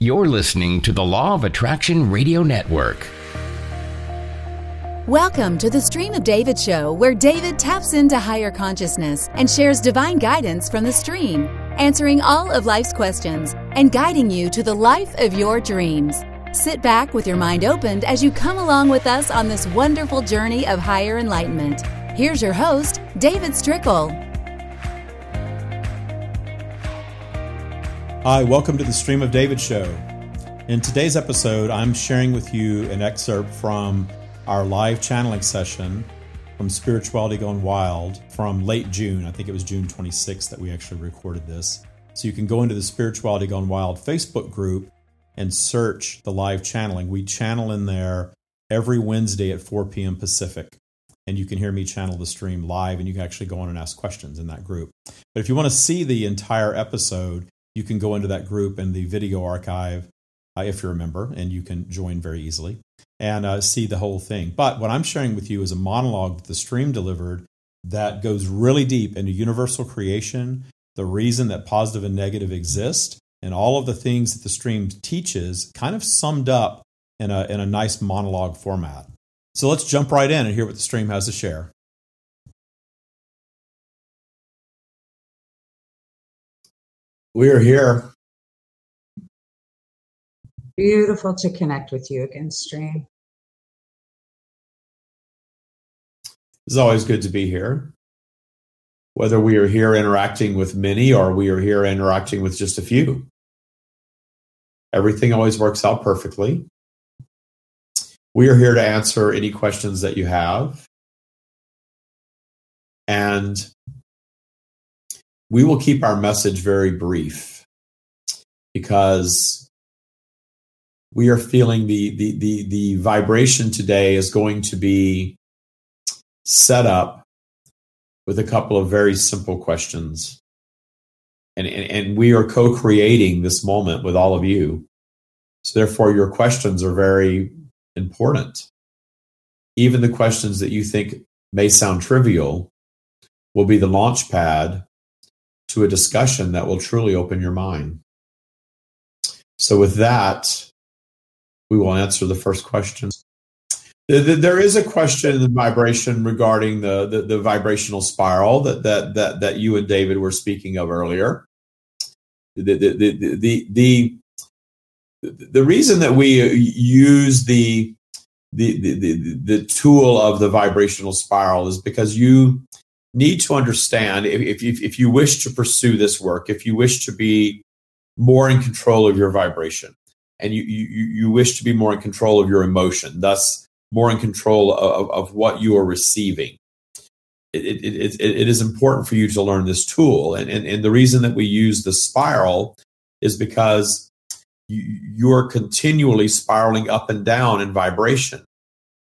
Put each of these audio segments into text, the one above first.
You're listening to the Law of Attraction Radio Network. Welcome to the Stream of David show, where David taps into higher consciousness and shares divine guidance from the stream, answering all of life's questions and guiding you to the life of your dreams. Sit back with your mind opened as you come along with us on this wonderful journey of higher enlightenment. Here's your host, David Strickel. Hi, welcome to the Stream of David show. In today's episode, I'm sharing with you an excerpt from our live channeling session from Spirituality Gone Wild from late June. I think it was June 26th that we actually recorded this. So you can go into the Spirituality Gone Wild Facebook group and search the live channeling. We channel in there every Wednesday at 4 p.m. Pacific. And you can hear me channel the stream live, and you can actually go on and ask questions in that group. But if you want to see the entire episode, you can go into that group and the video archive uh, if you're a member, and you can join very easily and uh, see the whole thing. But what I'm sharing with you is a monologue that the stream delivered that goes really deep into universal creation, the reason that positive and negative exist, and all of the things that the stream teaches, kind of summed up in a, in a nice monologue format. So let's jump right in and hear what the stream has to share. We are here. Beautiful to connect with you again, Stream. It's always good to be here. Whether we are here interacting with many or we are here interacting with just a few, everything always works out perfectly. We are here to answer any questions that you have. And we will keep our message very brief because we are feeling the, the, the, the vibration today is going to be set up with a couple of very simple questions. And, and, and we are co creating this moment with all of you. So, therefore, your questions are very important. Even the questions that you think may sound trivial will be the launch pad to a discussion that will truly open your mind. So, with that, we will answer the first question. There is a question in the vibration regarding the, the, the, vibrational spiral that, that, that, that you and David were speaking of earlier. The, the, the, the, the, the reason that we uh, use the, the, the, the, the tool of the vibrational spiral is because you need to understand if, if, if you wish to pursue this work, if you wish to be more in control of your vibration, and you, you, you wish to be more in control of your emotion, thus more in control of, of what you are receiving. It, it, it, it is important for you to learn this tool. And, and, and the reason that we use the spiral is because you, you are continually spiraling up and down in vibration.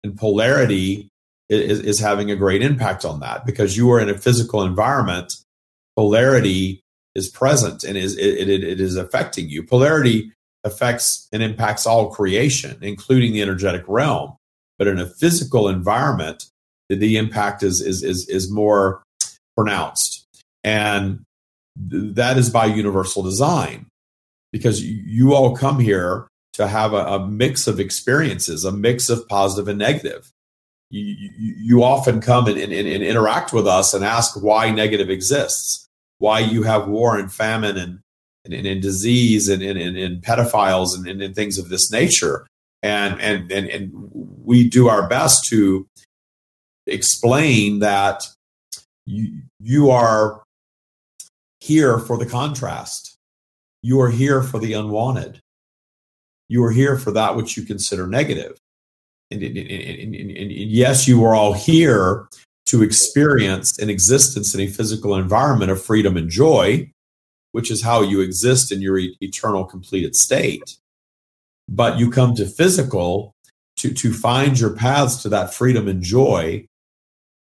And polarity is, is having a great impact on that because you are in a physical environment. Polarity is present and is it, it, it is affecting you. Polarity affects and impacts all creation, including the energetic realm. But in a physical environment, the, impact is, is is is more pronounced, and that is by universal design, because you, you all come here to have a, a mix of experiences, a mix of positive and negative you, you, often come and, and, and, interact with us and ask why negative exists, why you have war and famine and, and, and disease and, and, and, pedophiles and, and, things of this nature. And, and, and, and we do our best to explain that you, you are here for the contrast. You are here for the unwanted. You are here for that which you consider negative and, and, and, and, yes, you are all here to experience an existence in a physical environment of freedom and joy, which is how you exist in your eternal completed state. But you come to physical to, to find your paths to that freedom and joy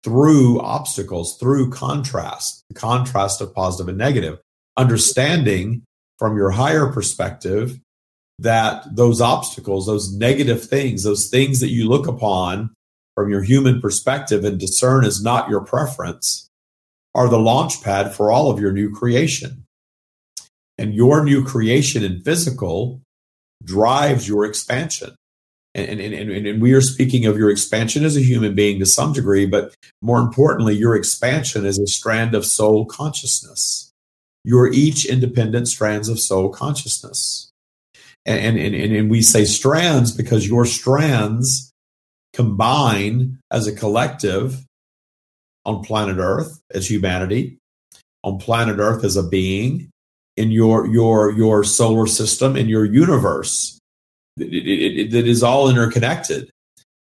through obstacles, through contrast, the contrast of positive and negative, understanding from your higher perspective that those obstacles, those negative things, those things that you look upon from your human perspective and discern as not your preference, are the launch pad for all of your new creation. And your new creation in physical drives your expansion. And, and, and, and we are speaking of your expansion as a human being to some degree, but more importantly, your expansion as a strand of soul consciousness. You're each independent strands of soul consciousness. And, and, and, and we say strands because your strands combine as a collective on planet Earth as humanity, on planet Earth as a being, in your your your solar system, in your universe. It, it, it is all interconnected.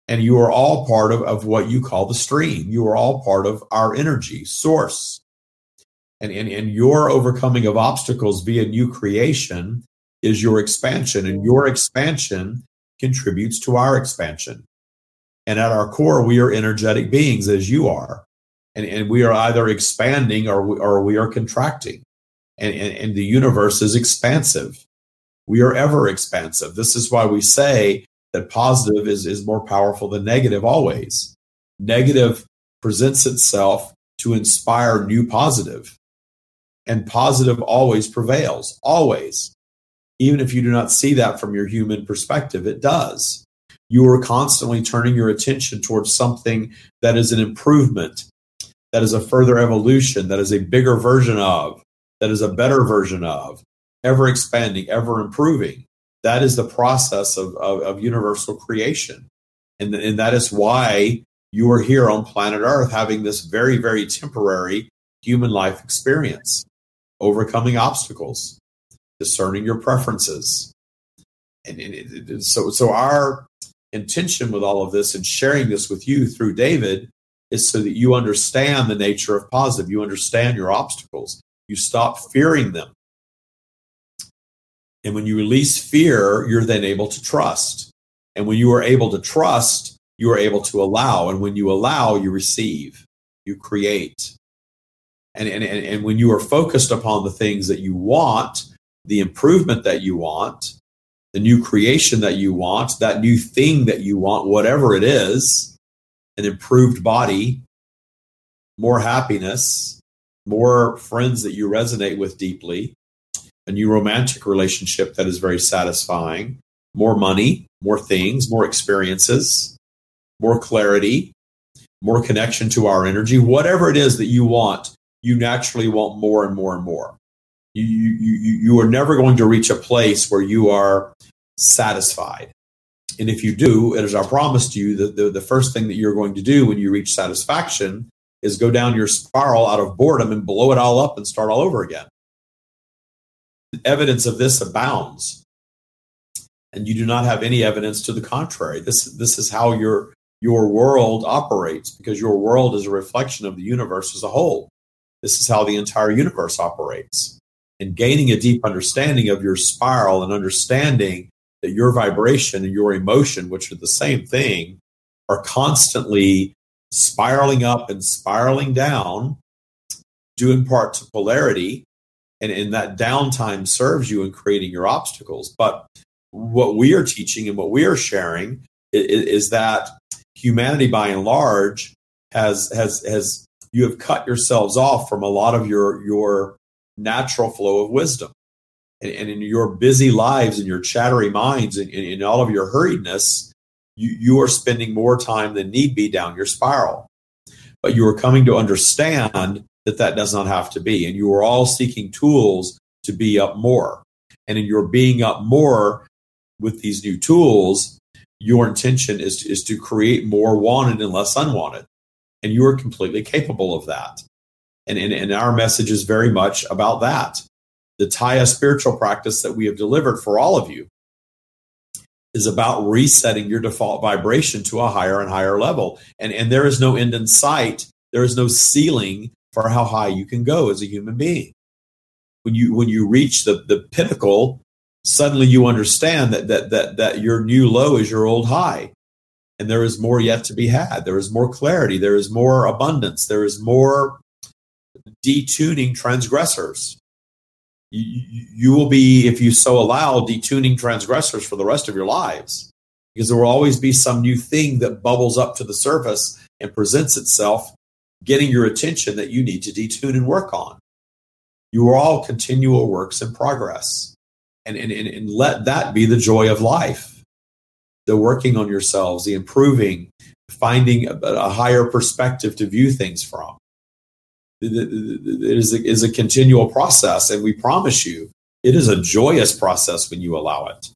And you are all part of, of what you call the stream. You are all part of our energy source. And, and, and your overcoming of obstacles via new creation is your expansion, and your expansion contributes to our expansion. And at our core, we are energetic beings as you are. And, and we are either expanding or we, or we are contracting. And, and, and the universe is expansive. We are ever expansive. This is why we say that positive is, is more powerful than negative always. Negative presents itself to inspire new positive, and positive always prevails, always. Even if you do not see that from your human perspective, it does. You are constantly turning your attention towards something that is an improvement, that is a further evolution, that is a bigger version of, that is a better version of, ever expanding, ever improving. That is the process of, of, of universal creation. And, and that is why you are here on planet Earth having this very, very temporary human life experience, overcoming obstacles, discerning your preferences. And, and so, so our intention with all of this and sharing this with you through David is so that you understand the nature of positive. You understand your obstacles. You stop fearing them. And when you release fear, you're then able to trust. And when you are able to trust, you are able to allow. And when you allow, you receive, you create. And, and, and when you are focused upon the things that you want, the improvement that you want, the new creation that you want, that new thing that you want, whatever it is, an improved body, more happiness, more friends that you resonate with deeply, a new romantic relationship that is very satisfying, more money, more things, more experiences, more clarity, more connection to our energy, whatever it is that you want, you naturally want more and more and more. You, you, you are never going to reach a place where you are satisfied. And if you do, it is our promise to you that the, the first thing that you're going to do when you reach satisfaction is go down your spiral out of boredom and blow it all up and start all over again. Evidence of this abounds. And you do not have any evidence to the contrary. This, this is how your, your world operates because your world is a reflection of the universe as a whole. This is how the entire universe operates. And gaining a deep understanding of your spiral and understanding that your vibration and your emotion, which are the same thing, are constantly spiraling up and spiraling down, due in part to polarity. And, and that downtime serves you in creating your obstacles. But what we are teaching and what we are sharing is, is that humanity by and large has has has you have cut yourselves off from a lot of your your natural flow of wisdom and, and in your busy lives and your chattery minds and in all of your hurriedness, you, you are spending more time than need be down your spiral. But you are coming to understand that that does not have to be. And you are all seeking tools to be up more. And in your being up more with these new tools, your intention is, is to create more wanted and less unwanted. And you are completely capable of that. And, and, and our message is very much about that the Tya spiritual practice that we have delivered for all of you is about resetting your default vibration to a higher and higher level. And, and there is no end in sight. There is no ceiling for how high you can go as a human being. When you when you reach the, the pinnacle, suddenly you understand that, that that that your new low is your old high. And there is more yet to be had. There is more clarity. There is more abundance. There is more detuning transgressors you, you will be, if you so allow, detuning transgressors for the rest of your lives. Because there will always be some new thing that bubbles up to the surface and presents itself, getting your attention that you need to detune and work on. You are all continual works in progress. and, and, and let that be the joy of life. The working on yourselves, the improving, finding a, a higher perspective to view things from. It is a, is a continual process, and we promise you it is a joyous process when you allow it.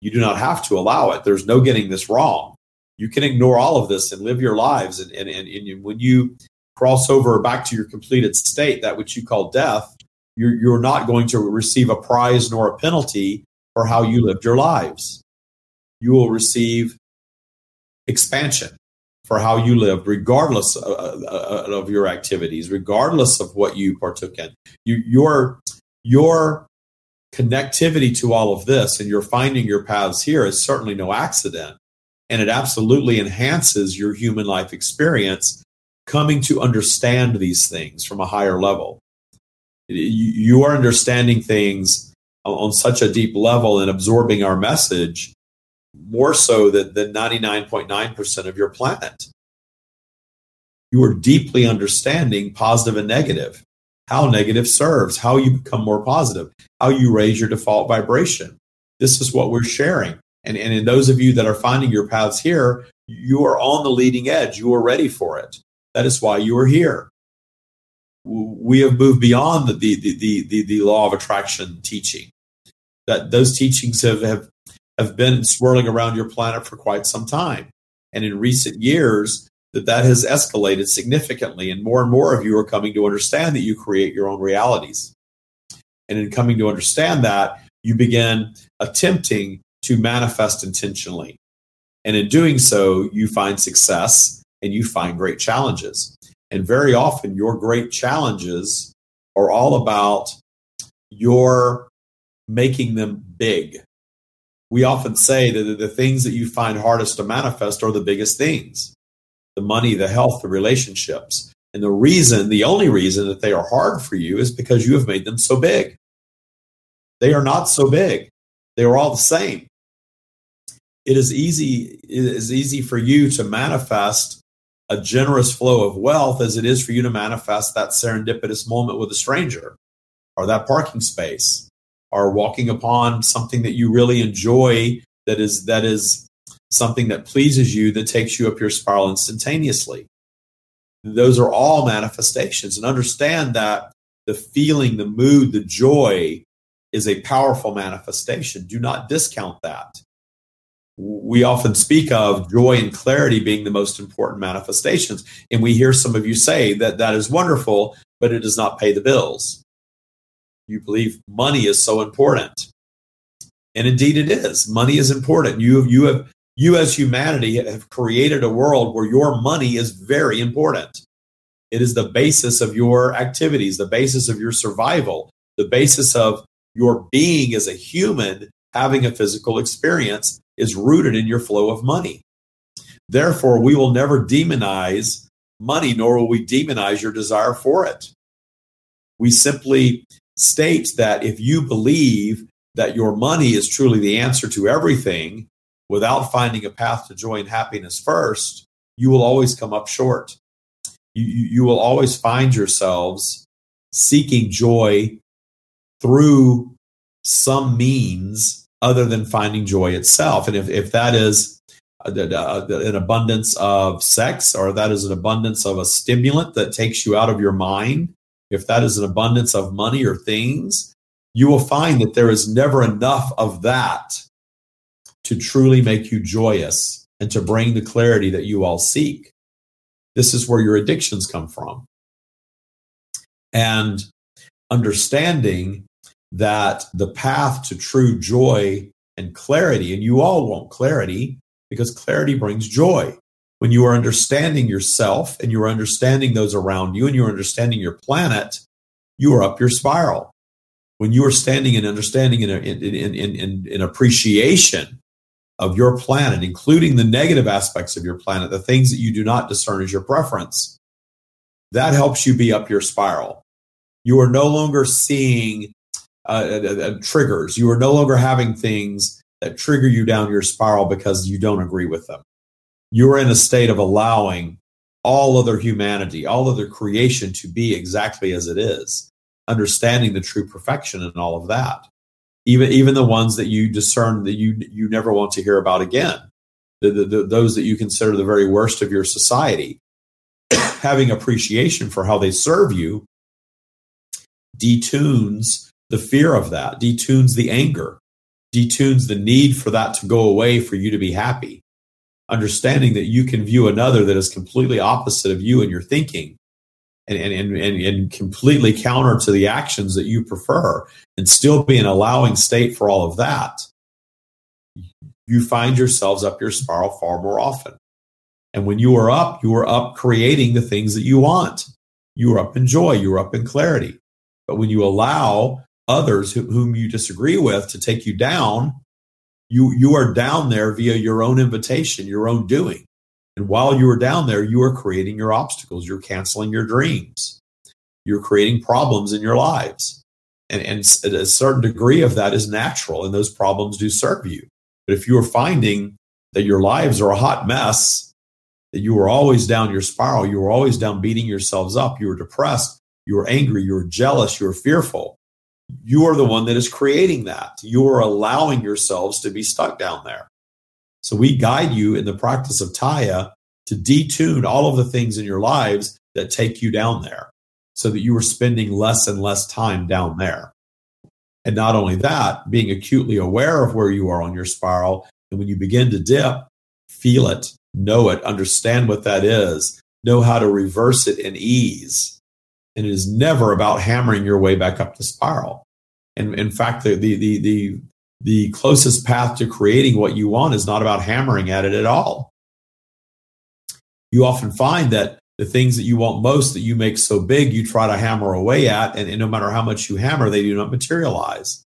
You do not have to allow it. There's no getting this wrong. You can ignore all of this and live your lives. And, and, and, and when you cross over back to your completed state, that which you call death, you're, you're not going to receive a prize nor a penalty for how you lived your lives. You will receive expansion for how you lived, regardless of, of, your activities, regardless of what you partook in. You, your, your connectivity to all of this and you're finding your paths here is certainly no accident. And it absolutely enhances your human life experience coming to understand these things from a higher level. You are understanding things on such a deep level and absorbing our message more so than, than 99.9% of your planet. You are deeply understanding positive and negative, how negative serves, how you become more positive, how you raise your default vibration. This is what we're sharing. And, and in those of you that are finding your paths here, you are on the leading edge. You are ready for it. That is why you are here. We have moved beyond the, the, the, the, the law of attraction teaching. That those teachings have, have have been swirling around your planet for quite some time. And in recent years, that that has escalated significantly and more and more of you are coming to understand that you create your own realities. And in coming to understand that, you begin attempting to manifest intentionally. And in doing so, you find success and you find great challenges. And very often, your great challenges are all about your making them big we often say that the things that you find hardest to manifest are the biggest things the money, the health, the relationships. And the reason, the only reason that they are hard for you is because you have made them so big. They are not so big, they are all the same. It is easy, it is easy for you to manifest a generous flow of wealth as it is for you to manifest that serendipitous moment with a stranger or that parking space are walking upon something that you really enjoy that is that is something that pleases you that takes you up your spiral instantaneously. Those are all manifestations. And understand that the feeling the mood the joy is a powerful manifestation. Do not discount that. We often speak of joy and clarity being the most important manifestations. And we hear some of you say that that is wonderful but it does not pay the bills you believe money is so important. And indeed it is. Money is important. You, you have, you as humanity have created a world where your money is very important. It is the basis of your activities, the basis of your survival, the basis of your being as a human having a physical experience is rooted in your flow of money. Therefore, we will never demonize money, nor will we demonize your desire for it. We simply states that if you believe that your money is truly the answer to everything without finding a path to joy and happiness first, you will always come up short. You, you will always find yourselves seeking joy through some means other than finding joy itself. And if, if that is uh, an abundance of sex or that is an abundance of a stimulant that takes you out of your mind, if that is an abundance of money or things, you will find that there is never enough of that to truly make you joyous and to bring the clarity that you all seek. This is where your addictions come from. And understanding that the path to true joy and clarity, and you all want clarity because clarity brings joy when you are understanding yourself and you are understanding those around you and you're understanding your planet, you are up your spiral. When you are standing and understanding in, in, in, in, in appreciation of your planet, including the negative aspects of your planet, the things that you do not discern as your preference, that helps you be up your spiral. You are no longer seeing uh, uh, uh, triggers. You are no longer having things that trigger you down your spiral because you don't agree with them you're in a state of allowing all other humanity, all other creation to be exactly as it is, understanding the true perfection and all of that. even even the ones that you discern that you you never want to hear about again, the, the, the, those that you consider the very worst of your society, having appreciation for how they serve you detunes the fear of that, detunes the anger, detunes the need for that to go away for you to be happy. Understanding that you can view another that is completely opposite of you and your thinking and, and, and, and completely counter to the actions that you prefer and still be an allowing state for all of that, you find yourselves up your spiral far more often. And when you are up, you are up creating the things that you want. You are up in joy, you are up in clarity. But when you allow others who, whom you disagree with to take you down, you, you are down there via your own invitation, your own doing. And while you are down there, you are creating your obstacles. You're canceling your dreams. You're creating problems in your lives. And, and a certain degree of that is natural, and those problems do serve you. But if you are finding that your lives are a hot mess, that you are always down your spiral, you are always down beating yourselves up, you are depressed, you are angry, you are jealous, you are fearful, you are the one that is creating that. You are allowing yourselves to be stuck down there. So we guide you in the practice of Tya to detune all of the things in your lives that take you down there so that you are spending less and less time down there. And not only that, being acutely aware of where you are on your spiral. And when you begin to dip, feel it, know it, understand what that is, know how to reverse it in ease. And it is never about hammering your way back up the spiral. And in fact, the, the, the, the, the closest path to creating what you want is not about hammering at it at all. You often find that the things that you want most that you make so big, you try to hammer away at, and, and no matter how much you hammer, they do not materialize.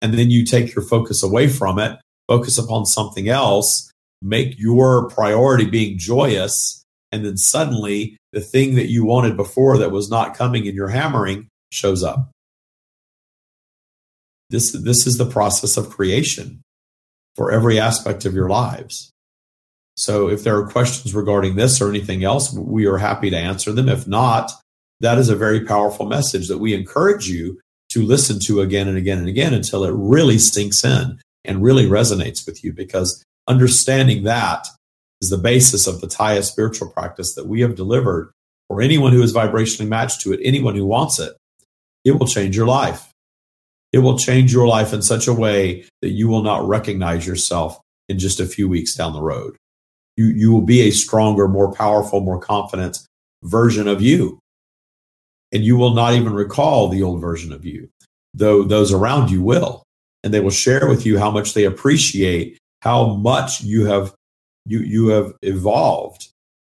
And then you take your focus away from it, focus upon something else, make your priority being joyous, and then suddenly the thing that you wanted before that was not coming in your hammering shows up. This, this is the process of creation for every aspect of your lives. So if there are questions regarding this or anything else, we are happy to answer them. If not, that is a very powerful message that we encourage you to listen to again and again and again until it really sinks in and really resonates with you because understanding that is the basis of the Tya spiritual practice that we have delivered for anyone who is vibrationally matched to it, anyone who wants it. It will change your life. It will change your life in such a way that you will not recognize yourself in just a few weeks down the road. You, you will be a stronger, more powerful, more confident version of you. And you will not even recall the old version of you, though those around you will. And they will share with you how much they appreciate how much you have you you have evolved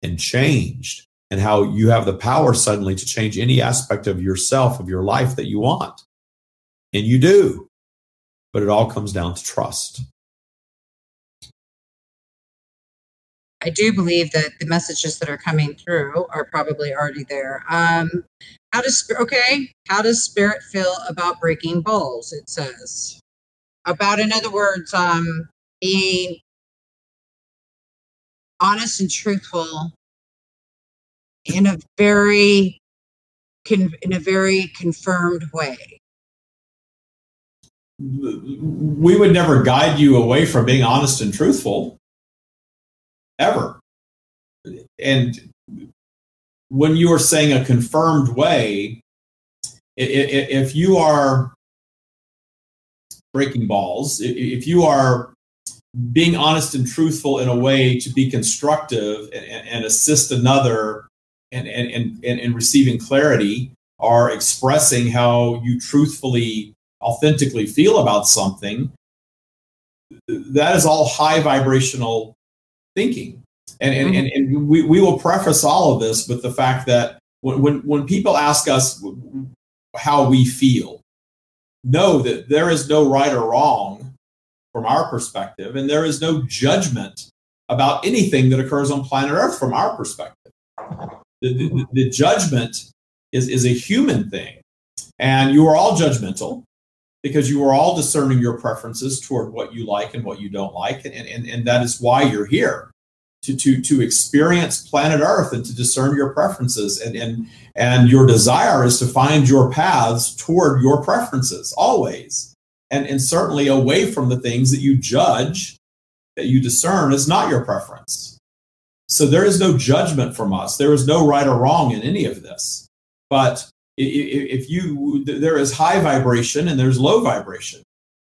and changed and how you have the power suddenly to change any aspect of yourself of your life that you want and you do. But it all comes down to trust. I do believe that the messages that are coming through are probably already there. Um, how does okay? How does spirit feel about breaking bowls? It says about, in other words, um, being honest and truthful in a very in a very confirmed way we would never guide you away from being honest and truthful ever. And when you are saying a confirmed way, if you are breaking balls, if you are being honest and truthful in a way to be constructive and, assist another and, and, and, and receiving clarity, are expressing how you truthfully authentically feel about something, that is all high vibrational thinking. And, and, mm-hmm. and, and, we, we will preface all of this with the fact that when, when, when people ask us how we feel, know that there is no right or wrong from our perspective, and there is no judgment about anything that occurs on planet Earth from our perspective. The, the, the judgment is, is a human thing, and you are all judgmental because you are all discerning your preferences toward what you like and what you don't like. And, and, and that is why you're here to, to, to experience planet Earth and to discern your preferences. And, and, and your desire is to find your paths toward your preferences always. And, and certainly away from the things that you judge, that you discern is not your preference. So there is no judgment from us. There is no right or wrong in any of this. But if you, there is high vibration and there's low vibration.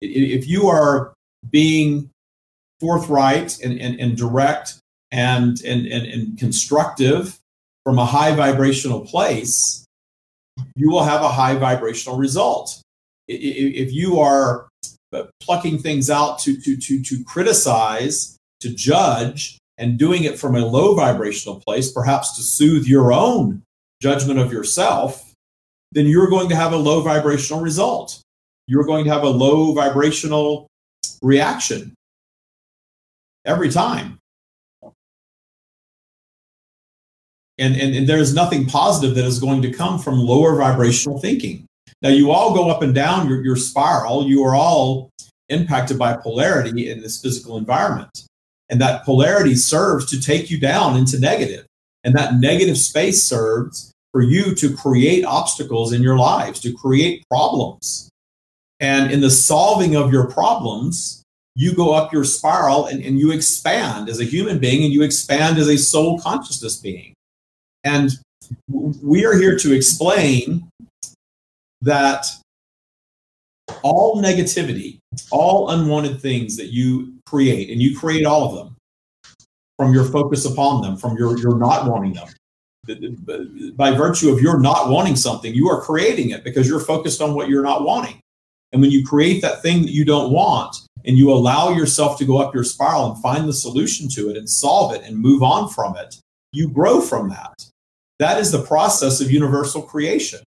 If you are being forthright and, and, and direct and, and, and, and constructive from a high vibrational place, you will have a high vibrational result. If you are uh, plucking things out to, to, to, to criticize, to judge, and doing it from a low vibrational place, perhaps to soothe your own judgment of yourself, then you're going to have a low vibrational result. You're going to have a low vibrational reaction every time. And, and, and there's nothing positive that is going to come from lower vibrational thinking. Now, you all go up and down your, your spiral. You are all impacted by polarity in this physical environment. And that polarity serves to take you down into negative. And that negative space serves for you to create obstacles in your lives, to create problems. And in the solving of your problems, you go up your spiral and, and you expand as a human being and you expand as a soul consciousness being. And we are here to explain that all negativity, all unwanted things that you create, and you create all of them from your focus upon them, from your, your not wanting them. By virtue of your not wanting something, you are creating it because you're focused on what you're not wanting. And when you create that thing that you don't want and you allow yourself to go up your spiral and find the solution to it and solve it and move on from it, you grow from that. That is the process of universal creation.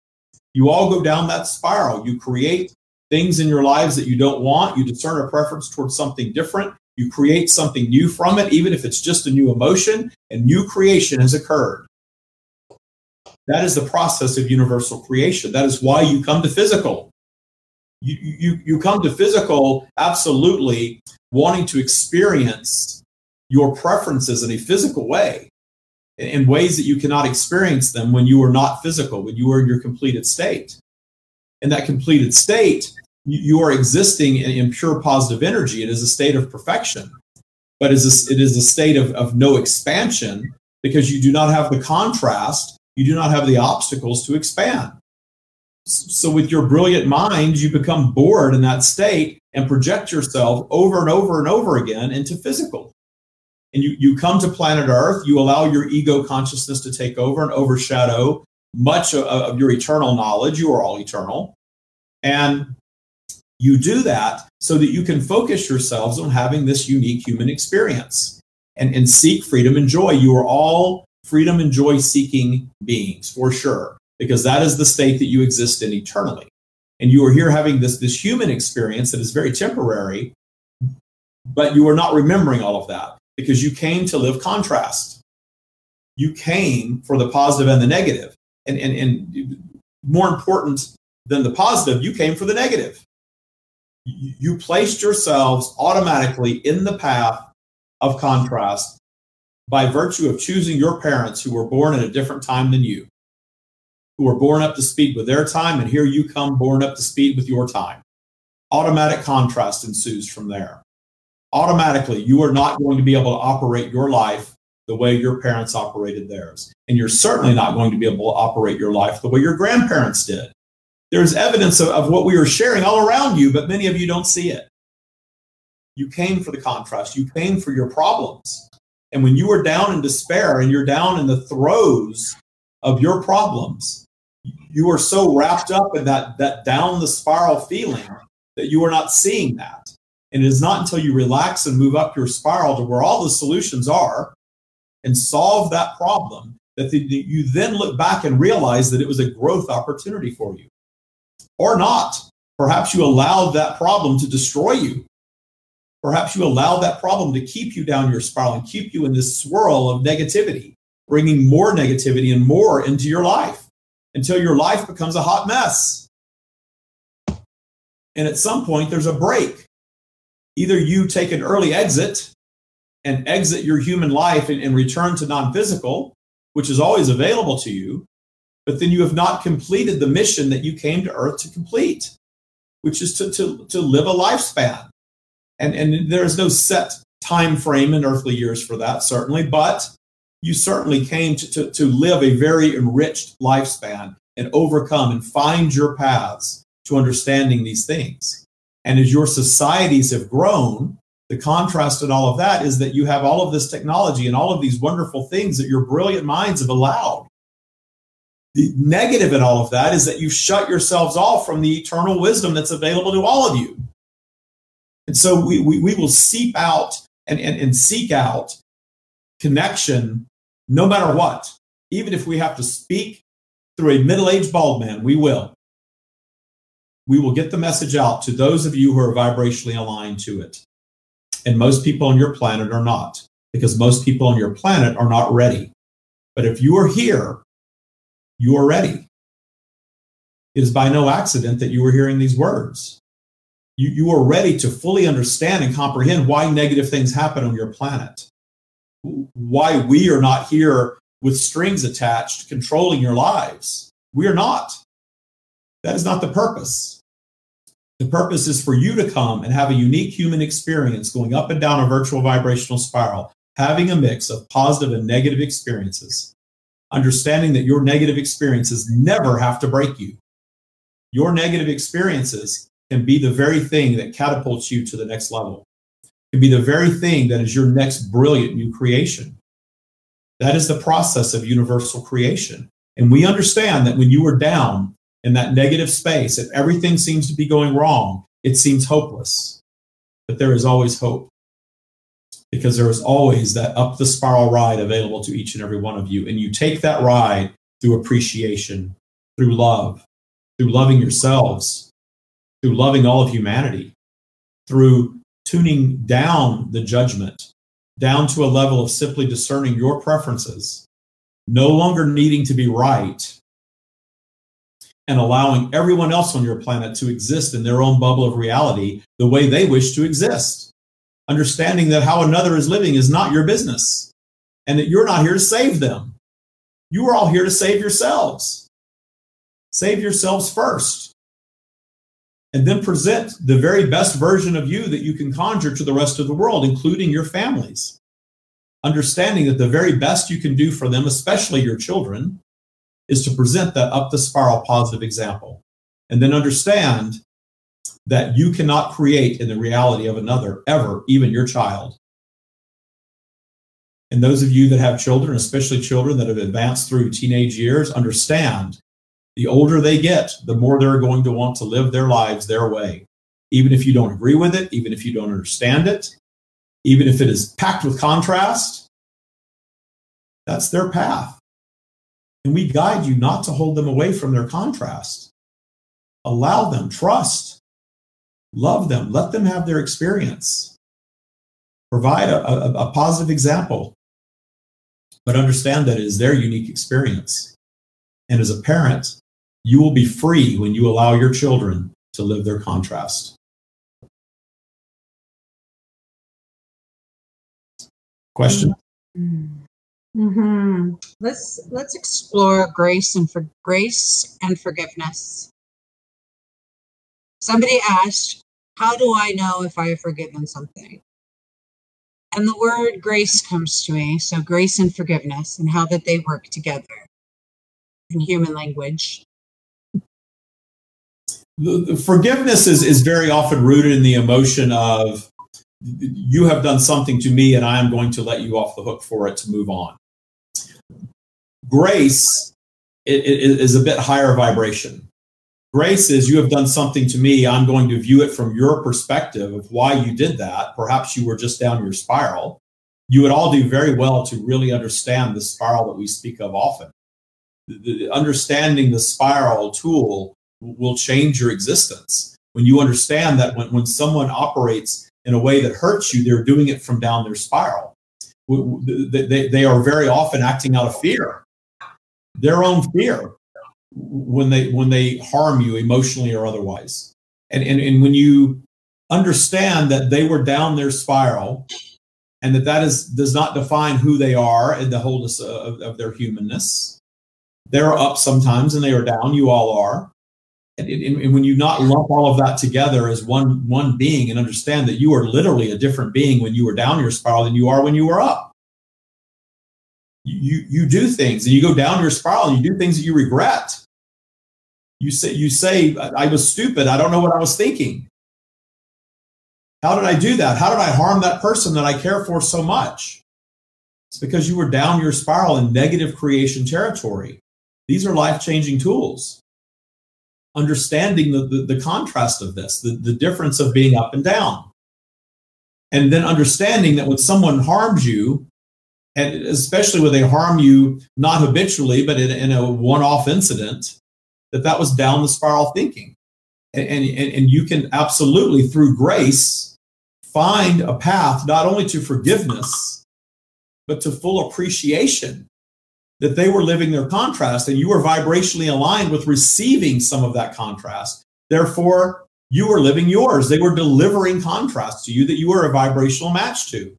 You all go down that spiral. You create things in your lives that you don't want. You discern a preference towards something different. You create something new from it, even if it's just a new emotion, and new creation has occurred. That is the process of universal creation. That is why you come to physical. You, you, you come to physical absolutely wanting to experience your preferences in a physical way in ways that you cannot experience them when you are not physical, when you are in your completed state. In that completed state, you are existing in, pure positive energy. It is a state of perfection, but it is a, it is a state of, of no expansion because you do not have the contrast, you do not have the obstacles to expand. So, with your brilliant mind, you become bored in that state and project yourself over and over and over again into physical and you, you come to planet Earth, you allow your ego consciousness to take over and overshadow much of, of your eternal knowledge. You are all eternal. And you do that so that you can focus yourselves on having this unique human experience and, and seek freedom and joy. You are all freedom and joy seeking beings for sure, because that is the state that you exist in eternally. And you are here having this, this human experience that is very temporary, but you are not remembering all of that because you came to live contrast. You came for the positive and the negative. And, and, and more important than the positive, you came for the negative. You placed yourselves automatically in the path of contrast by virtue of choosing your parents who were born at a different time than you, who were born up to speed with their time, and here you come born up to speed with your time. Automatic contrast ensues from there automatically you are not going to be able to operate your life the way your parents operated theirs. And you're certainly not going to be able to operate your life the way your grandparents did. There's evidence of, of what we are sharing all around you, but many of you don't see it. You came for the contrast, you came for your problems. And when you are down in despair and you're down in the throes of your problems, you are so wrapped up in that, that down the spiral feeling that you are not seeing that. And it is not until you relax and move up your spiral to where all the solutions are and solve that problem that the, you then look back and realize that it was a growth opportunity for you. Or not. Perhaps you allowed that problem to destroy you. Perhaps you allowed that problem to keep you down your spiral and keep you in this swirl of negativity, bringing more negativity and more into your life until your life becomes a hot mess. And at some point, there's a break either you take an early exit and exit your human life and, and return to non physical, which is always available to you, but then you have not completed the mission that you came to earth to complete. which is to, to, to live a lifespan. And, and there is no set time frame in earthly years for that, certainly, but you certainly came to, to, to live a very enriched lifespan and overcome and find your paths to understanding these things. And as your societies have grown, the contrast in all of that is that you have all of this technology and all of these wonderful things that your brilliant minds have allowed. The negative in all of that is that you shut yourselves off from the eternal wisdom that's available to all of you. And so we, we, we will seep out and, and, and seek out connection no matter what. Even if we have to speak through a middle aged bald man, we will. We will get the message out to those of you who are vibrationally aligned to it. And most people on your planet are not, because most people on your planet are not ready. But if you are here, you are ready. It is by no accident that you are hearing these words. You, you are ready to fully understand and comprehend why negative things happen on your planet, why we are not here with strings attached controlling your lives. We are not. That is not the purpose. The purpose is for you to come and have a unique human experience going up and down a virtual vibrational spiral, having a mix of positive and negative experiences, understanding that your negative experiences never have to break you. Your negative experiences can be the very thing that catapults you to the next level, can be the very thing that is your next brilliant new creation. That is the process of universal creation. And we understand that when you are down, in that negative space, if everything seems to be going wrong, it seems hopeless. But there is always hope because there is always that up the spiral ride available to each and every one of you. And you take that ride through appreciation, through love, through loving yourselves, through loving all of humanity, through tuning down the judgment, down to a level of simply discerning your preferences, no longer needing to be right, and allowing everyone else on your planet to exist in their own bubble of reality the way they wish to exist. Understanding that how another is living is not your business and that you're not here to save them. You are all here to save yourselves. Save yourselves first. And then present the very best version of you that you can conjure to the rest of the world, including your families. Understanding that the very best you can do for them, especially your children, is to present that up the spiral positive example and then understand that you cannot create in the reality of another ever, even your child. And those of you that have children, especially children that have advanced through teenage years, understand the older they get, the more they're going to want to live their lives their way. Even if you don't agree with it, even if you don't understand it, even if it is packed with contrast, that's their path. And we guide you not to hold them away from their contrast. Allow them, trust, love them, let them have their experience. Provide a, a, a positive example, but understand that it is their unique experience. And as a parent, you will be free when you allow your children to live their contrast. Question? Mm-hmm. Mm-hmm. Let's let's explore grace and for grace and forgiveness. Somebody asked, "How do I know if I have forgiven something?" And the word grace comes to me. So grace and forgiveness, and how that they work together in human language. The, the forgiveness is is very often rooted in the emotion of you have done something to me and I am going to let you off the hook for it to move on. Grace is a bit higher vibration. Grace is you have done something to me. I'm going to view it from your perspective of why you did that. Perhaps you were just down your spiral. You would all do very well to really understand the spiral that we speak of often. The, understanding the spiral tool will change your existence. When you understand that when, when someone operates in a way that hurts you, they're doing it from down their spiral. They, they are very often acting out of fear their own fear when they when they harm you emotionally or otherwise. And, and, and when you understand that they were down their spiral and that that is does not define who they are and the wholeness of, of their humanness they're up sometimes and they are down you all are And, and, when you not lump all of that together as one one being and understand that you are literally a different being when you were down your spiral than you are when you were up. You you do things and you go down your spiral and you do things that you regret. You say you say I was stupid. I don't know what I was thinking. How did I do that? How did I harm that person that I care for so much? It's because you were down your spiral in negative creation territory. These are life changing tools. Understanding the, the, the, contrast of this, the, the difference of being up and down. And then understanding that when someone harms you, and especially when they harm you not habitually, but in, in a one off incident, that that was down the spiral thinking. And, and, and you can absolutely, through grace, find a path not only to forgiveness, but to full appreciation that they were living their contrast and you were vibrationally aligned with receiving some of that contrast. Therefore, you were living yours. They were delivering contrast to you that you were a vibrational match to.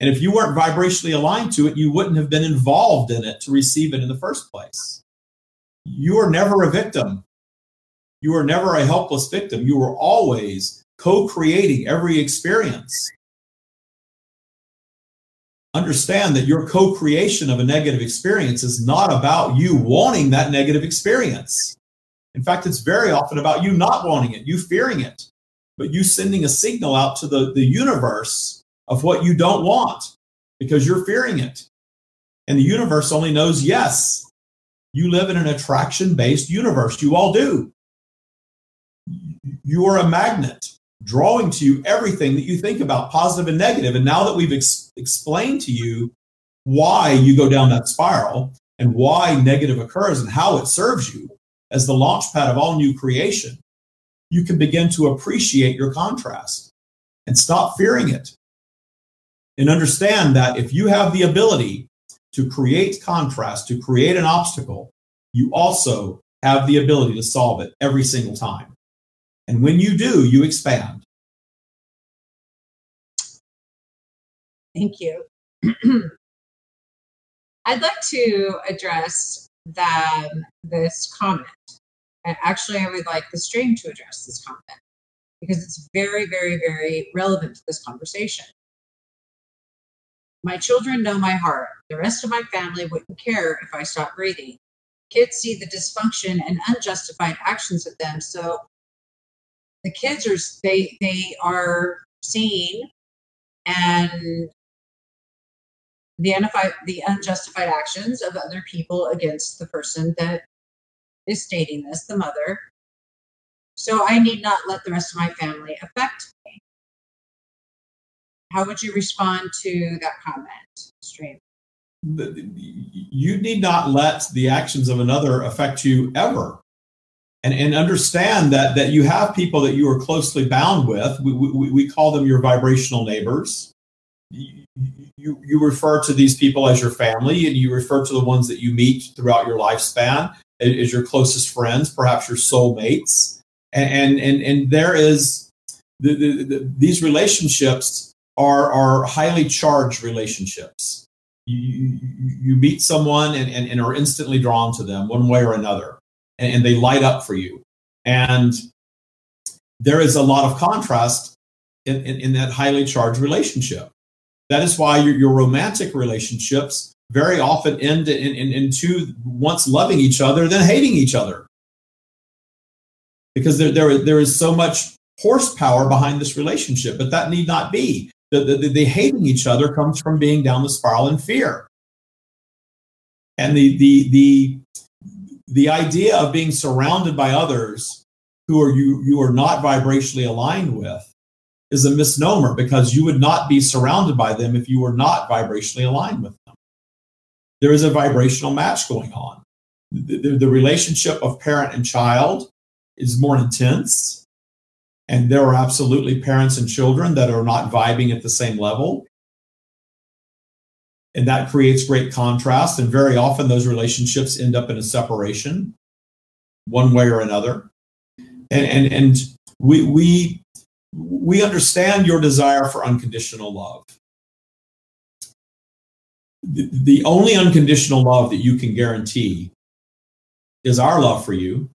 And if you weren't vibrationally aligned to it, you wouldn't have been involved in it to receive it in the first place. You are never a victim. You are never a helpless victim. You are always co creating every experience understand that your co creation of a negative experience is not about you wanting that negative experience. In fact, it's very often about you not wanting it, you fearing it, but you sending a signal out to the, the universe of what you don't want because you're fearing it. And the universe only knows yes. You live in an attraction based universe. You all do. You are a magnet drawing to you everything that you think about, positive and negative. And now that we've ex- explained to you why you go down that spiral and why negative occurs and how it serves you as the launch pad of all new creation, you can begin to appreciate your contrast and stop fearing it. And understand that if you have the ability to create contrast, to create an obstacle, you also have the ability to solve it every single time. And when you do, you expand. Thank you. I'd like to address the, this comment. And actually, I would like the stream to address this comment because it's very, very, very relevant to this conversation. My children know my heart. The rest of my family wouldn't care if I stopped breathing. Kids see the dysfunction and unjustified actions of them, so the kids are they they are seen and the unjustified, the unjustified actions of other people against the person that is stating this, the mother. So I need not let the rest of my family affect me. How would you respond to that comment, Stream? You need not let the actions of another affect you ever and, and understand that that you have people that you are closely bound with. We, we, we call them your vibrational neighbors. You, you, you refer to these people as your family, and you refer to the ones that you meet throughout your lifespan as your closest friends, perhaps your soulmates. And and and there is the, the, the, these relationships are are highly charged relationships. You, you, you meet someone and, and, and are instantly drawn to them one way or another and, and they light up for you. And there is a lot of contrast in, in, in, that highly charged relationship. That is why your, your romantic relationships very often end in, in, in two once loving each other, then hating each other. Because there, there, there is so much horsepower behind this relationship, but that need not be. The, the, the hating each other comes from being down the spiral in fear. And the, the, the the idea of being surrounded by others who are you you are not vibrationally aligned with is a misnomer because you would not be surrounded by them if you were not vibrationally aligned with them. There is a vibrational match going on. The, the, the relationship of parent and child is more intense. And there are absolutely parents and children that are not vibing at the same level and that creates great contrast. And very often those relationships end up in a separation one way or another. And and, and we we we understand your desire for unconditional love. The, the only unconditional love that you can guarantee is our love for you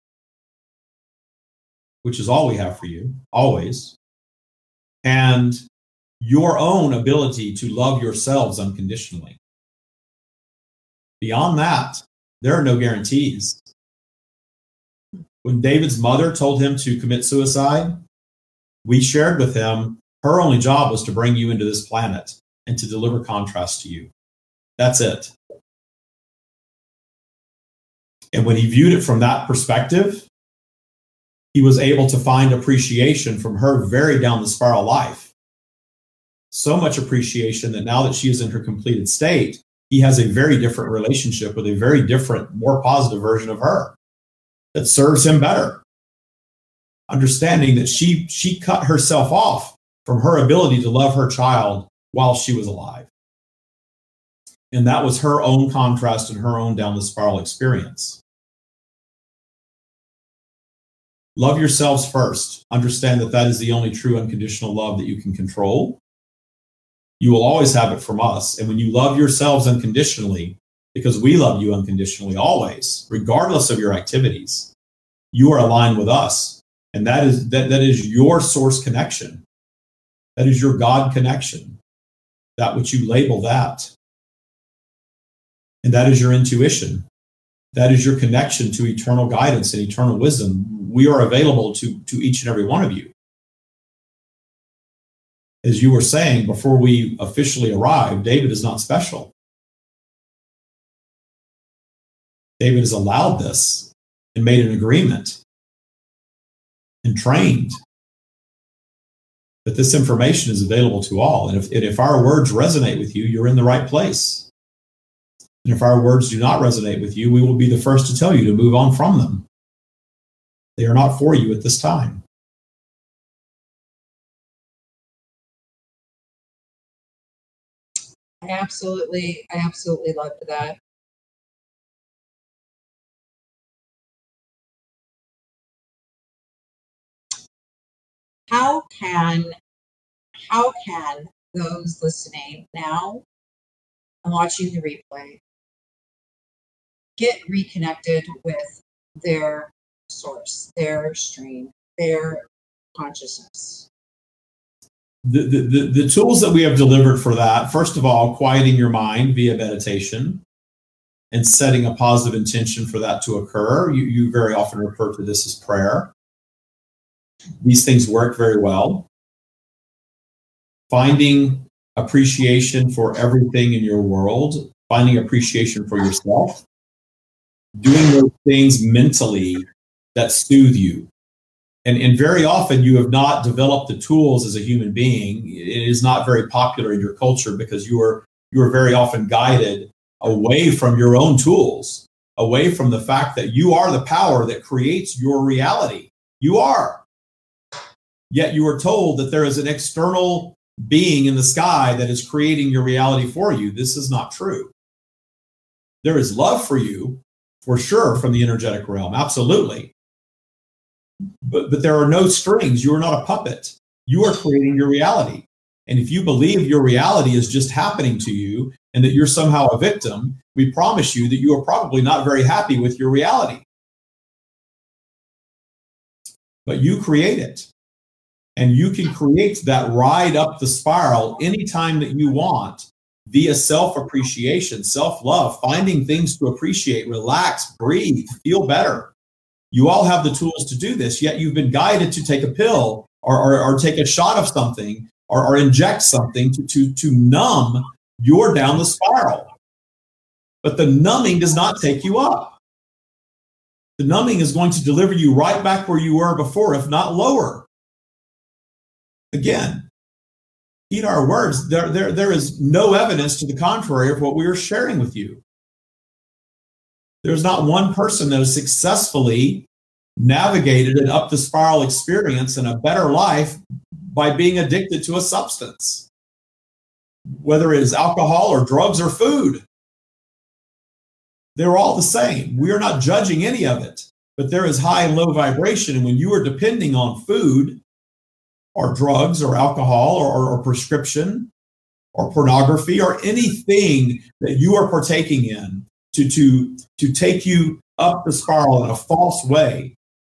which is all we have for you, always, and your own ability to love yourselves unconditionally. Beyond that, there are no guarantees. When David's mother told him to commit suicide, we shared with him her only job was to bring you into this planet and to deliver contrast to you. That's it. And when he viewed it from that perspective, he was able to find appreciation from her very down the spiral life. So much appreciation that now that she is in her completed state, he has a very different relationship with a very different, more positive version of her that serves him better. Understanding that she she cut herself off from her ability to love her child while she was alive. And that was her own contrast and her own down the spiral experience. Love yourselves first. Understand that that is the only true unconditional love that you can control. You will always have it from us. And when you love yourselves unconditionally, because we love you unconditionally always, regardless of your activities, you are aligned with us. And that is that, that is your source connection. That is your God connection. That which you label that. And that is your intuition. That is your connection to eternal guidance and eternal wisdom we are available to, to each and every one of you. As you were saying before we officially arrived, David is not special. David has allowed this and made an agreement and trained that this information is available to all. And if, and if our words resonate with you, you're in the right place. And if our words do not resonate with you, we will be the first to tell you to move on from them. They are not for you at this time. I absolutely, I absolutely loved that. How can, how can those listening now and watching the replay get reconnected with their source, their stream, their consciousness. The, the, the, tools that we have delivered for that, first of all, quieting your mind via meditation and setting a positive intention for that to occur. You, you very often refer to this as prayer. These things work very well. Finding appreciation for everything in your world, finding appreciation for yourself, doing those things mentally that soothe you. And, and very often you have not developed the tools as a human being. It is not very popular in your culture because you are you are very often guided away from your own tools, away from the fact that you are the power that creates your reality. You are. Yet you are told that there is an external being in the sky that is creating your reality for you. This is not true. There is love for you, for sure, from the energetic realm. Absolutely but, but there are no strings. You are not a puppet. You are creating your reality. And if you believe your reality is just happening to you and that you're somehow a victim, we promise you that you are probably not very happy with your reality. But you create it. And you can create that ride up the spiral anytime that you want via self appreciation, self love, finding things to appreciate, relax, breathe, feel better. You all have the tools to do this, yet you've been guided to take a pill or, or, or take a shot of something or, or inject something to, to, to numb your down the spiral. But the numbing does not take you up. The numbing is going to deliver you right back where you were before, if not lower. Again, heed our words. There, there, there is no evidence to the contrary of what we are sharing with you. There's not one person that has successfully navigated an up the spiral experience and a better life by being addicted to a substance, whether it is alcohol or drugs or food. They're all the same. We are not judging any of it, but there is high and low vibration. And when you are depending on food or drugs or alcohol or, or, or prescription or pornography or anything that you are partaking in to, to, to take you up the spiral in a false way,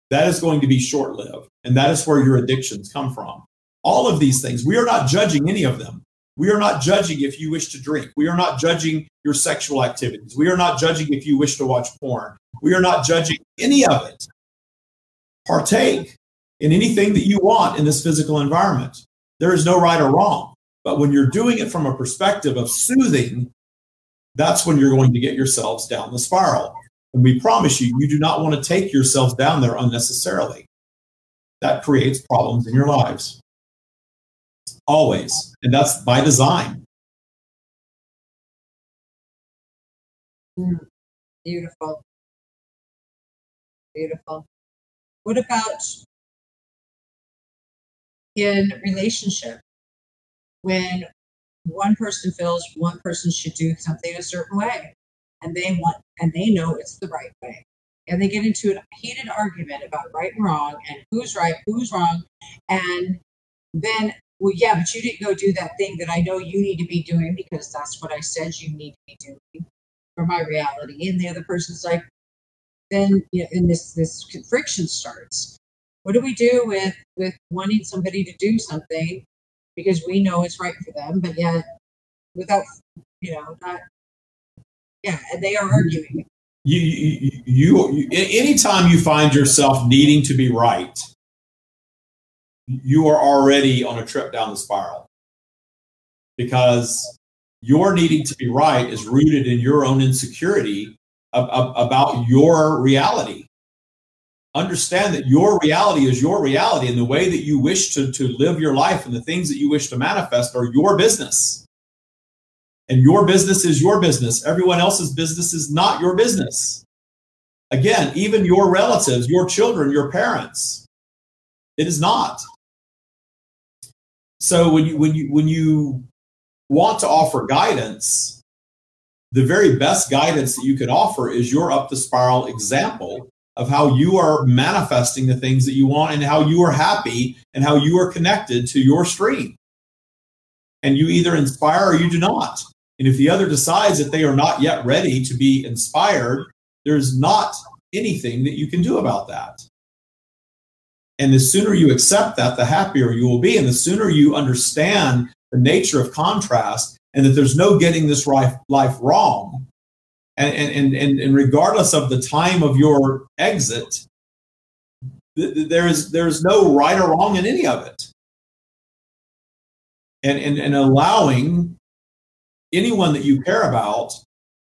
that is going to be short lived. And that is where your addictions come from. All of these things, we are not judging any of them. We are not judging if you wish to drink. We are not judging your sexual activities. We are not judging if you wish to watch porn. We are not judging any of it. Partake in anything that you want in this physical environment. There is no right or wrong. But when you're doing it from a perspective of soothing, that's when you're going to get yourselves down the spiral. And we promise you, you do not want to take yourselves down there unnecessarily. That creates problems in your lives. Always. And that's by design. Mm, beautiful. Beautiful. What about in relationship when one person feels one person should do something a certain way and they want and they know it's the right way. And they get into a heated argument about right and wrong and who's right who's wrong and then well yeah but you didn't go do that thing that i know you need to be doing because that's what i said you need to be doing for my reality. And the other person's like then you know, and this this friction starts. What do we do with with wanting somebody to do something because we know it's right for them, but yet without you know not yeah, and they are arguing. You, you, you, you, anytime you find yourself needing to be right, you are already on a trip down the spiral because your needing to be right is rooted in your own insecurity about your reality understand that your reality is your reality and the way that you wish to, to live your life and the things that you wish to manifest are your business. And your business is your business. Everyone else's business is not your business. Again, even your relatives, your children, your parents, it is not. So when you when you when you want to offer guidance, the very best guidance that you can offer is your up the spiral example of how you are manifesting the things that you want and how you are happy and how you are connected to your stream. And you either inspire or you do not. And if the other decides that they are not yet ready to be inspired, there's not anything that you can do about that. And the sooner you accept that, the happier you will be. And the sooner you understand the nature of contrast and that there's no getting this life, wrong, and, and, and, regardless of the time of your exit, there is there's no right or wrong in any of it. And, and, and allowing anyone that you care about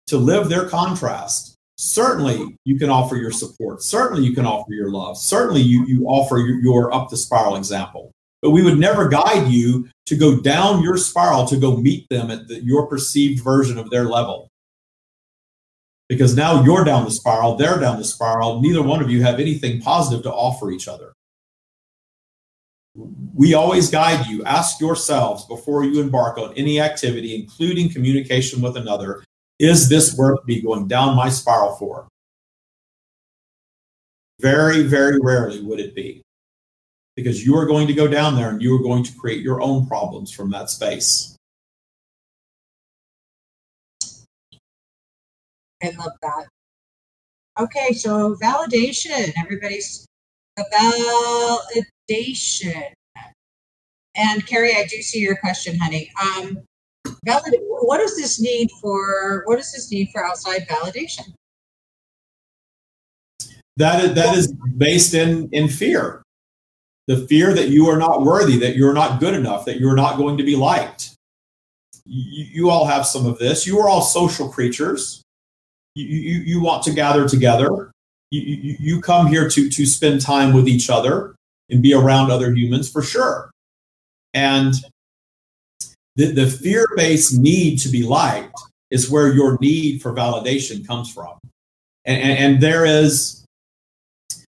to live their contrast. Certainly, you can offer your support. Certainly, you can offer your love. Certainly, you, you offer your, your up the spiral example. But we would never guide you to go down your spiral to go meet them at the, your perceived version of their level because now you're down the spiral, they're down the spiral. Neither one of you have anything positive to offer each other. We always guide you. Ask yourselves before you embark on any activity, including communication with another, is this worth me going down my spiral for? Very, very rarely would it be because you are going to go down there and you are going to create your own problems from that space. I love that. Okay, so validation. Everybody's validation. And Carrie, I do see your question, honey. Um, valid. What does this need for? What does this need for outside validation? That is, that is based in in fear, the fear that you are not worthy, that you're not good enough, that you're not going to be liked. You, you all have some of this. You are all social creatures you, you, you want to gather together. You, you, you come here to, to spend time with each other and be around other humans for sure. And the, the fear based need to be liked is where your need for validation comes from. And, and, and there is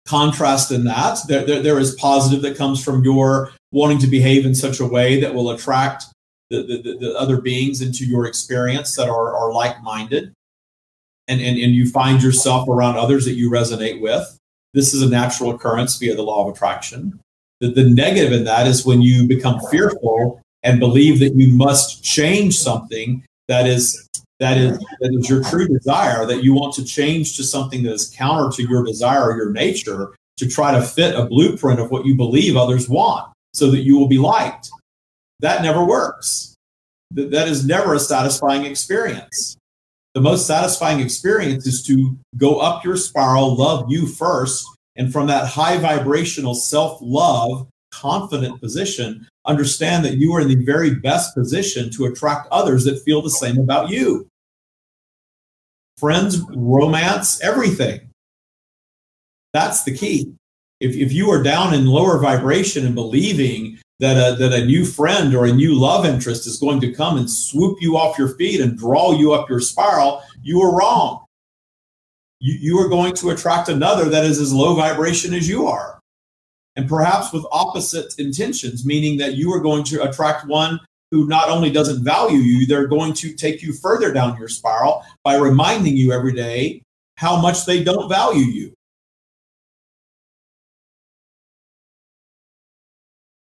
contrast in that. There, there, there is positive that comes from your wanting to behave in such a way that will attract the, the, the other beings into your experience that are, are like minded and, and, and you find yourself around others that you resonate with. This is a natural occurrence via the law of attraction. The, the negative in that is when you become fearful and believe that you must change something that is that is that is your true desire that you want to change to something that is counter to your desire or your nature to try to fit a blueprint of what you believe others want so that you will be liked. That never works. That is never a satisfying experience. The most satisfying experience is to go up your spiral, love you first, and from that high vibrational self love, confident position, understand that you are in the very best position to attract others that feel the same about you. Friends, romance, everything. That's the key. If, if you are down in lower vibration and believing that a, that a new friend or a new love interest is going to come and swoop you off your feet and draw you up your spiral, you are wrong. You, you are going to attract another that is as low vibration as you are. And perhaps with opposite intentions, meaning that you are going to attract one who not only doesn't value you, they're going to take you further down your spiral by reminding you every day how much they don't value you.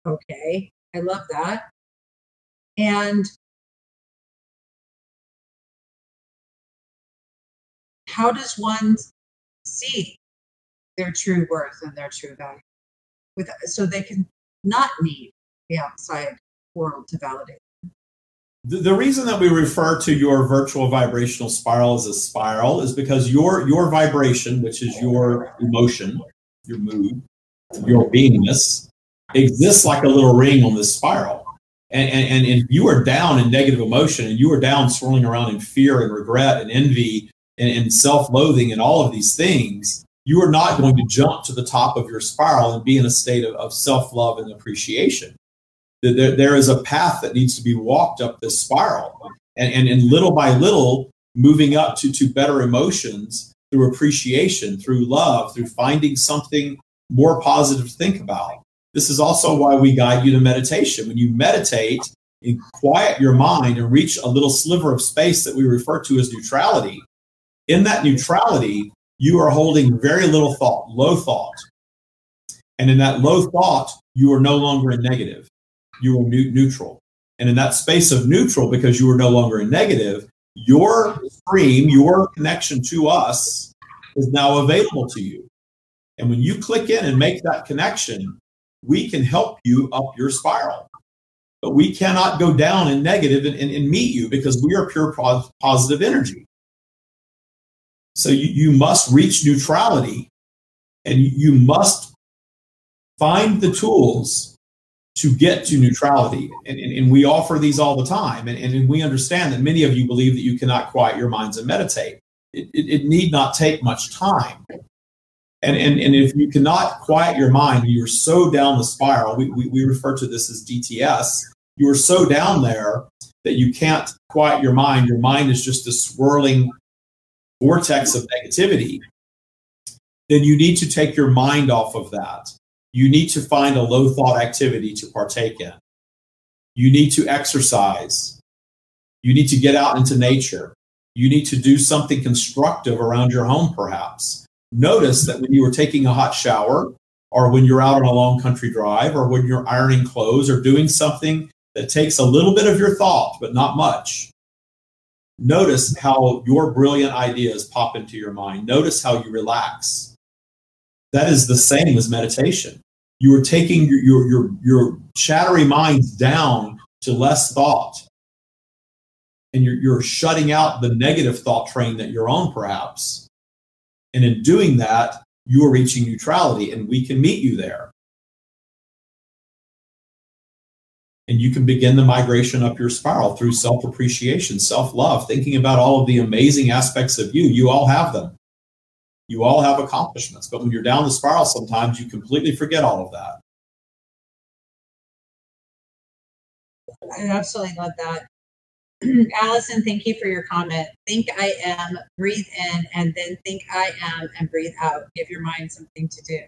Okay, I love that. And how does one see their true worth and their true value? With so they can not need the outside world to validate. The, reason that we refer to your virtual vibrational spiral as a spiral is because your your vibration, which is your emotion, your mood, your beingness, exists like a little ring on this spiral. And, and, and if you are down in negative emotion and you are down swirling around in fear and regret and envy and, and self loathing and all of these things, you are not going to jump to the top of your spiral and be in a state of, of self love and appreciation. There, there is a path that needs to be walked up this spiral. And, and, and little by little, moving up to, to better emotions through appreciation, through love, through finding something more positive to think about. This is also why we guide you to meditation. When you meditate and quiet your mind and reach a little sliver of space that we refer to as neutrality, in that neutrality, you are holding very little thought, low thought. And in that low thought, you are no longer in negative. You are neutral. And in that space of neutral, because you are no longer in negative, your stream, your connection to us is now available to you. And when you click in and make that connection, we can help you up your spiral. But we cannot go down in negative and, and, and meet you because we are pure positive energy. So you, you must reach neutrality and you must find the tools to get to neutrality. And, and, and, we offer these all the time. And, and we understand that many of you believe that you cannot quiet your minds and meditate. It, it, it need not take much time. And, and, and if you cannot quiet your mind, you're so down the spiral, we, we, we refer to this as DTS, you are so down there that you can't quiet your mind. Your mind is just a swirling vortex of negativity. Then you need to take your mind off of that. You need to find a low thought activity to partake in. You need to exercise. You need to get out into nature. You need to do something constructive around your home, perhaps notice that when you were taking a hot shower or when you're out on a long country drive or when you're ironing clothes or doing something that takes a little bit of your thought, but not much, notice how your brilliant ideas pop into your mind. Notice how you relax. That is the same as meditation. You are taking your, your, your, your chattery minds down to less thought. And you're, you're shutting out the negative thought train that you're on, perhaps and in doing that, you are reaching neutrality, and we can meet you there. And you can begin the migration up your spiral through self appreciation, self love, thinking about all of the amazing aspects of you. You all have them. You all have accomplishments. But when you're down the spiral, sometimes you completely forget all of that. I absolutely love that. Allison, thank you for your comment. Think I am, breathe in, and then think I am and breathe out. Give your mind something to do.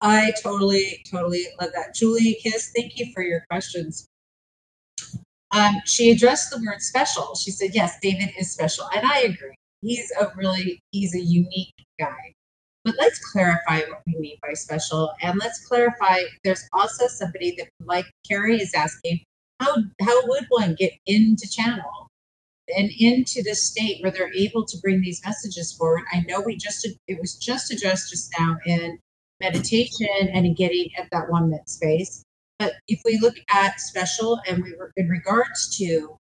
I totally, totally love that. Julie Kiss, thank you for your questions. Um, she addressed the word special. She said, yes, David is special. And I agree. He's a really, he's a unique guy. But let's clarify what we mean by special. And let's clarify there's also somebody that, like Carrie is asking, how how would one get into channel and into the state where they're able to bring these messages forward? I know we just it was just addressed just now in meditation and in getting at that one minute space. But if we look at special and we were in regards to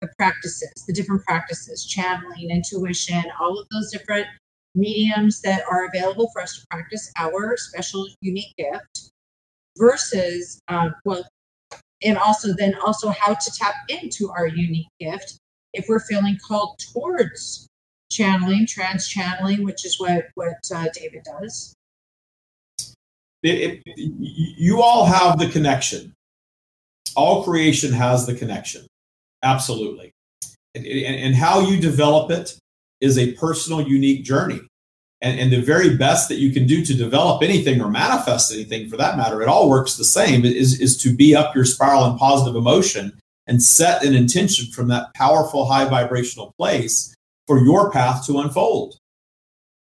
the practices, the different practices, channeling, intuition, all of those different mediums that are available for us to practice our special unique gift versus um, well and also then also how to tap into our unique gift. If we're feeling called towards channeling trance channeling which is what what uh, david does. It, it, you all have the connection. All creation has the connection. Absolutely. And, and how you develop it is a personal, unique journey. And, and the very best that you can do to develop anything or manifest anything for that matter, it all works the same, is, is to be up your spiral and positive emotion and set an intention from that powerful high vibrational place for your path to unfold.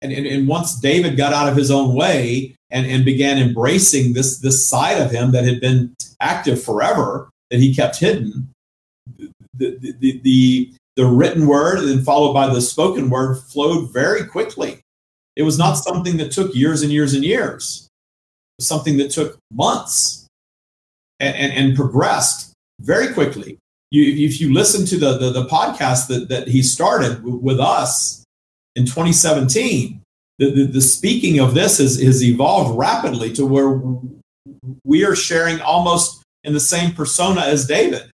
And, and, and once David got out of his own way and, and began embracing this, this side of him that had been active forever, that he kept hidden, the, the, the, the written word and then followed by the spoken word flowed very quickly. It was not something that took years and years and years. It was something that took months and, and, and progressed very quickly. You, if you listen to the, the, the podcast that, that he started with us in 2017, the, the, the speaking of this has, has evolved rapidly to where we are sharing almost in the same persona as David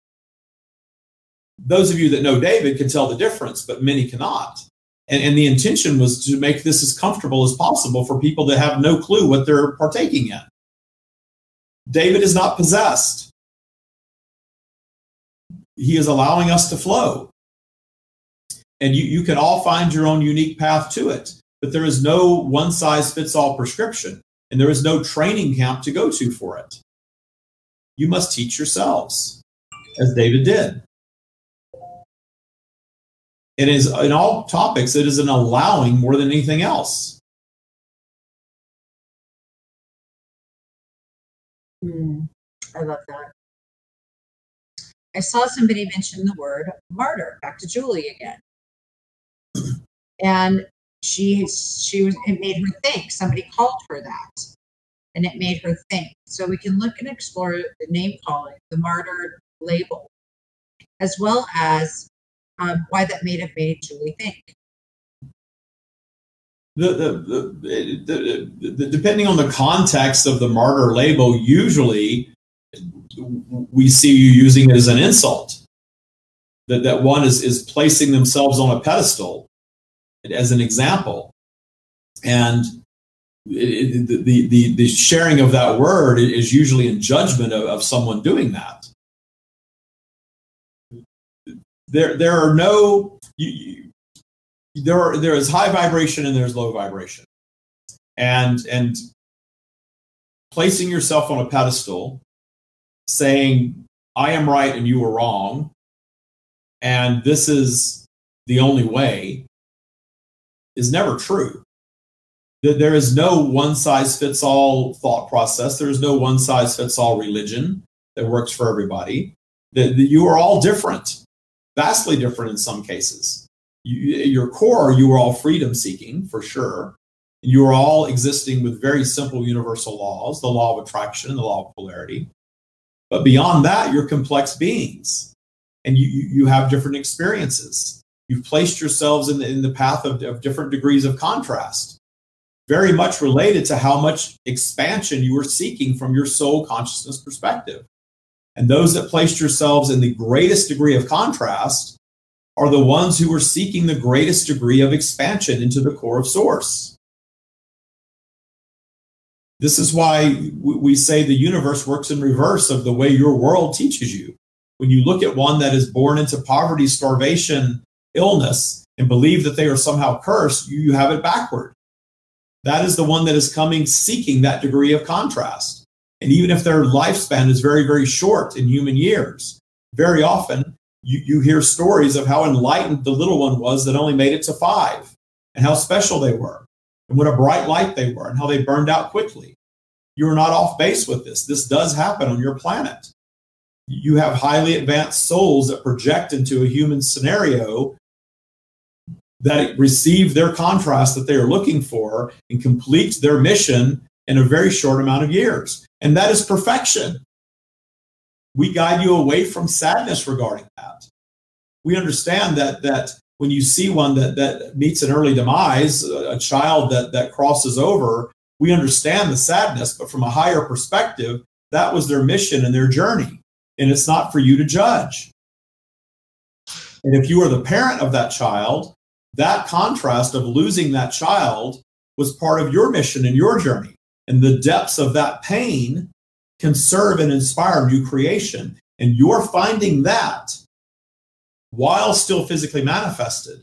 those of you that know David can tell the difference, but many cannot. And, and, the intention was to make this as comfortable as possible for people that have no clue what they're partaking in. David is not possessed. He is allowing us to flow. And you, you can all find your own unique path to it. But there is no one size fits all prescription, and there is no training camp to go to for it. You must teach yourselves, as David did. It is in all topics, it is an allowing more than anything else. Mm, I love that. I saw somebody mention the word martyr. Back to Julie again, and she she was it made her think. Somebody called her that, and it made her think. So we can look and explore the name calling, the martyr label, as well as um, why that may have made Julie think. The, the, the, the, depending on the context of the martyr label, usually we see you using it as an insult. That, that one is, is placing themselves on a pedestal as an example. And it, it, the, the, the sharing of that word is usually in judgment of, of someone doing that there there are no you, you, there are there is high vibration and there's low vibration. And and placing yourself on a pedestal saying i am right and you are wrong and this is the only way is never true. That there is no one size fits all thought process. There is no one size fits all religion that works for everybody. That you are all different vastly different in some cases. You, your core, you are all freedom seeking for sure. You are all existing with very simple universal laws, the law of attraction and the law of polarity. But beyond that, you're complex beings and you, you have different experiences. You've placed yourselves in the, in the path of, of different degrees of contrast, very much related to how much expansion you are seeking from your soul consciousness perspective. And those that placed yourselves in the greatest degree of contrast are the ones who were seeking the greatest degree of expansion into the core of source. This is why we say the universe works in reverse of the way your world teaches you. When you look at one that is born into poverty, starvation, illness, and believe that they are somehow cursed, you have it backward. That is the one that is coming seeking that degree of contrast. And even if their lifespan is very, very short in human years, very often you, you hear stories of how enlightened the little one was that only made it to five and how special they were and what a bright light they were and how they burned out quickly. You are not off base with this. This does happen on your planet. You have highly advanced souls that project into a human scenario that receive their contrast that they are looking for and complete their mission in a very short amount of years. And that is perfection. We guide you away from sadness regarding that. We understand that that when you see one that that meets an early demise, a child that that crosses over, we understand the sadness, but from a higher perspective, that was their mission and their journey. And it's not for you to judge. And if you are the parent of that child, that contrast of losing that child was part of your mission and your journey. And the depths of that pain can serve and inspire new creation. And you're finding that while still physically manifested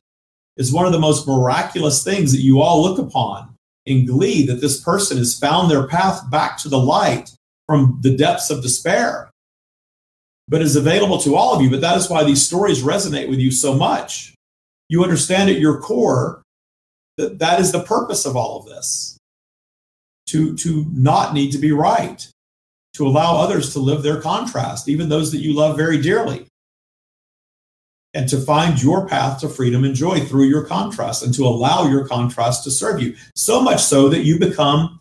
is one of the most miraculous things that you all look upon in glee that this person has found their path back to the light from the depths of despair. But is available to all of you. But that is why these stories resonate with you so much. You understand at your core that that is the purpose of all of this to to not need to be right to allow others to live their contrast even those that you love very dearly and to find your path to freedom and joy through your contrast and to allow your contrast to serve you. So much so that you become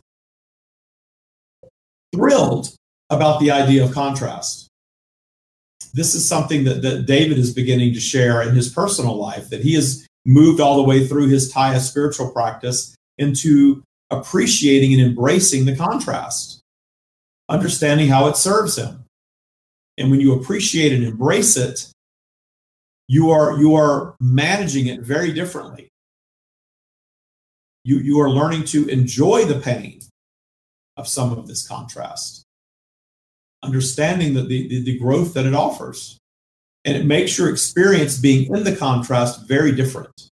thrilled about the idea of contrast. This is something that, that David is beginning to share in his personal life, that he has moved all the way through his Tya spiritual practice into appreciating and embracing the contrast, understanding how it serves him. And when you appreciate and embrace it, you are you are managing it very differently. You you are learning to enjoy the pain of some of this contrast understanding that the, the, the growth that it offers. And it makes your experience being in the contrast very different.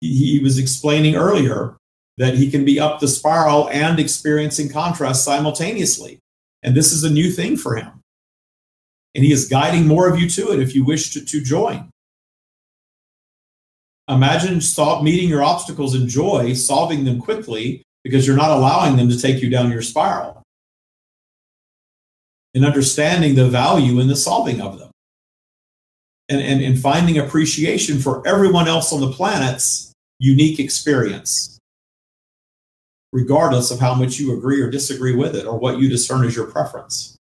He, he was explaining earlier that he can be up the spiral and experiencing contrast simultaneously and this is a new thing for him and he is guiding more of you to it if you wish to, to join. Imagine meeting your obstacles in joy, solving them quickly because you're not allowing them to take you down your spiral. And understanding the value in the solving of them. And, and, and finding appreciation for everyone else on the planet's unique experience, regardless of how much you agree or disagree with it or what you discern as your preference.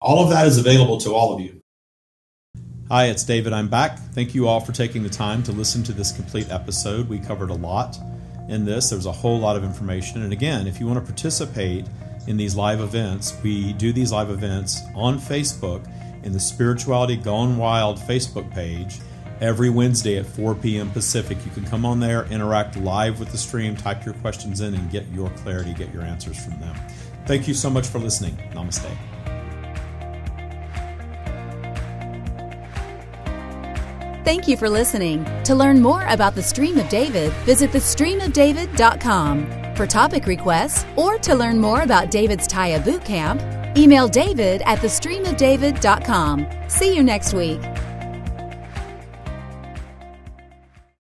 All of that is available to all of you. Hi, it's David. I'm back. Thank you all for taking the time to listen to this complete episode. We covered a lot in this. There's a whole lot of information. And again, if you want to participate in these live events, we do these live events on Facebook in the Spirituality Gone Wild Facebook page every Wednesday at 4 p.m. Pacific. You can come on there, interact live with the stream, type your questions in, and get your clarity, get your answers from them. Thank you so much for listening. Namaste. Thank you for listening. To learn more about the Stream of David, visit thestreamofdavid.com. For topic requests or to learn more about David's Tya Boot Camp, email david at thestreamofdavid.com. See you next week.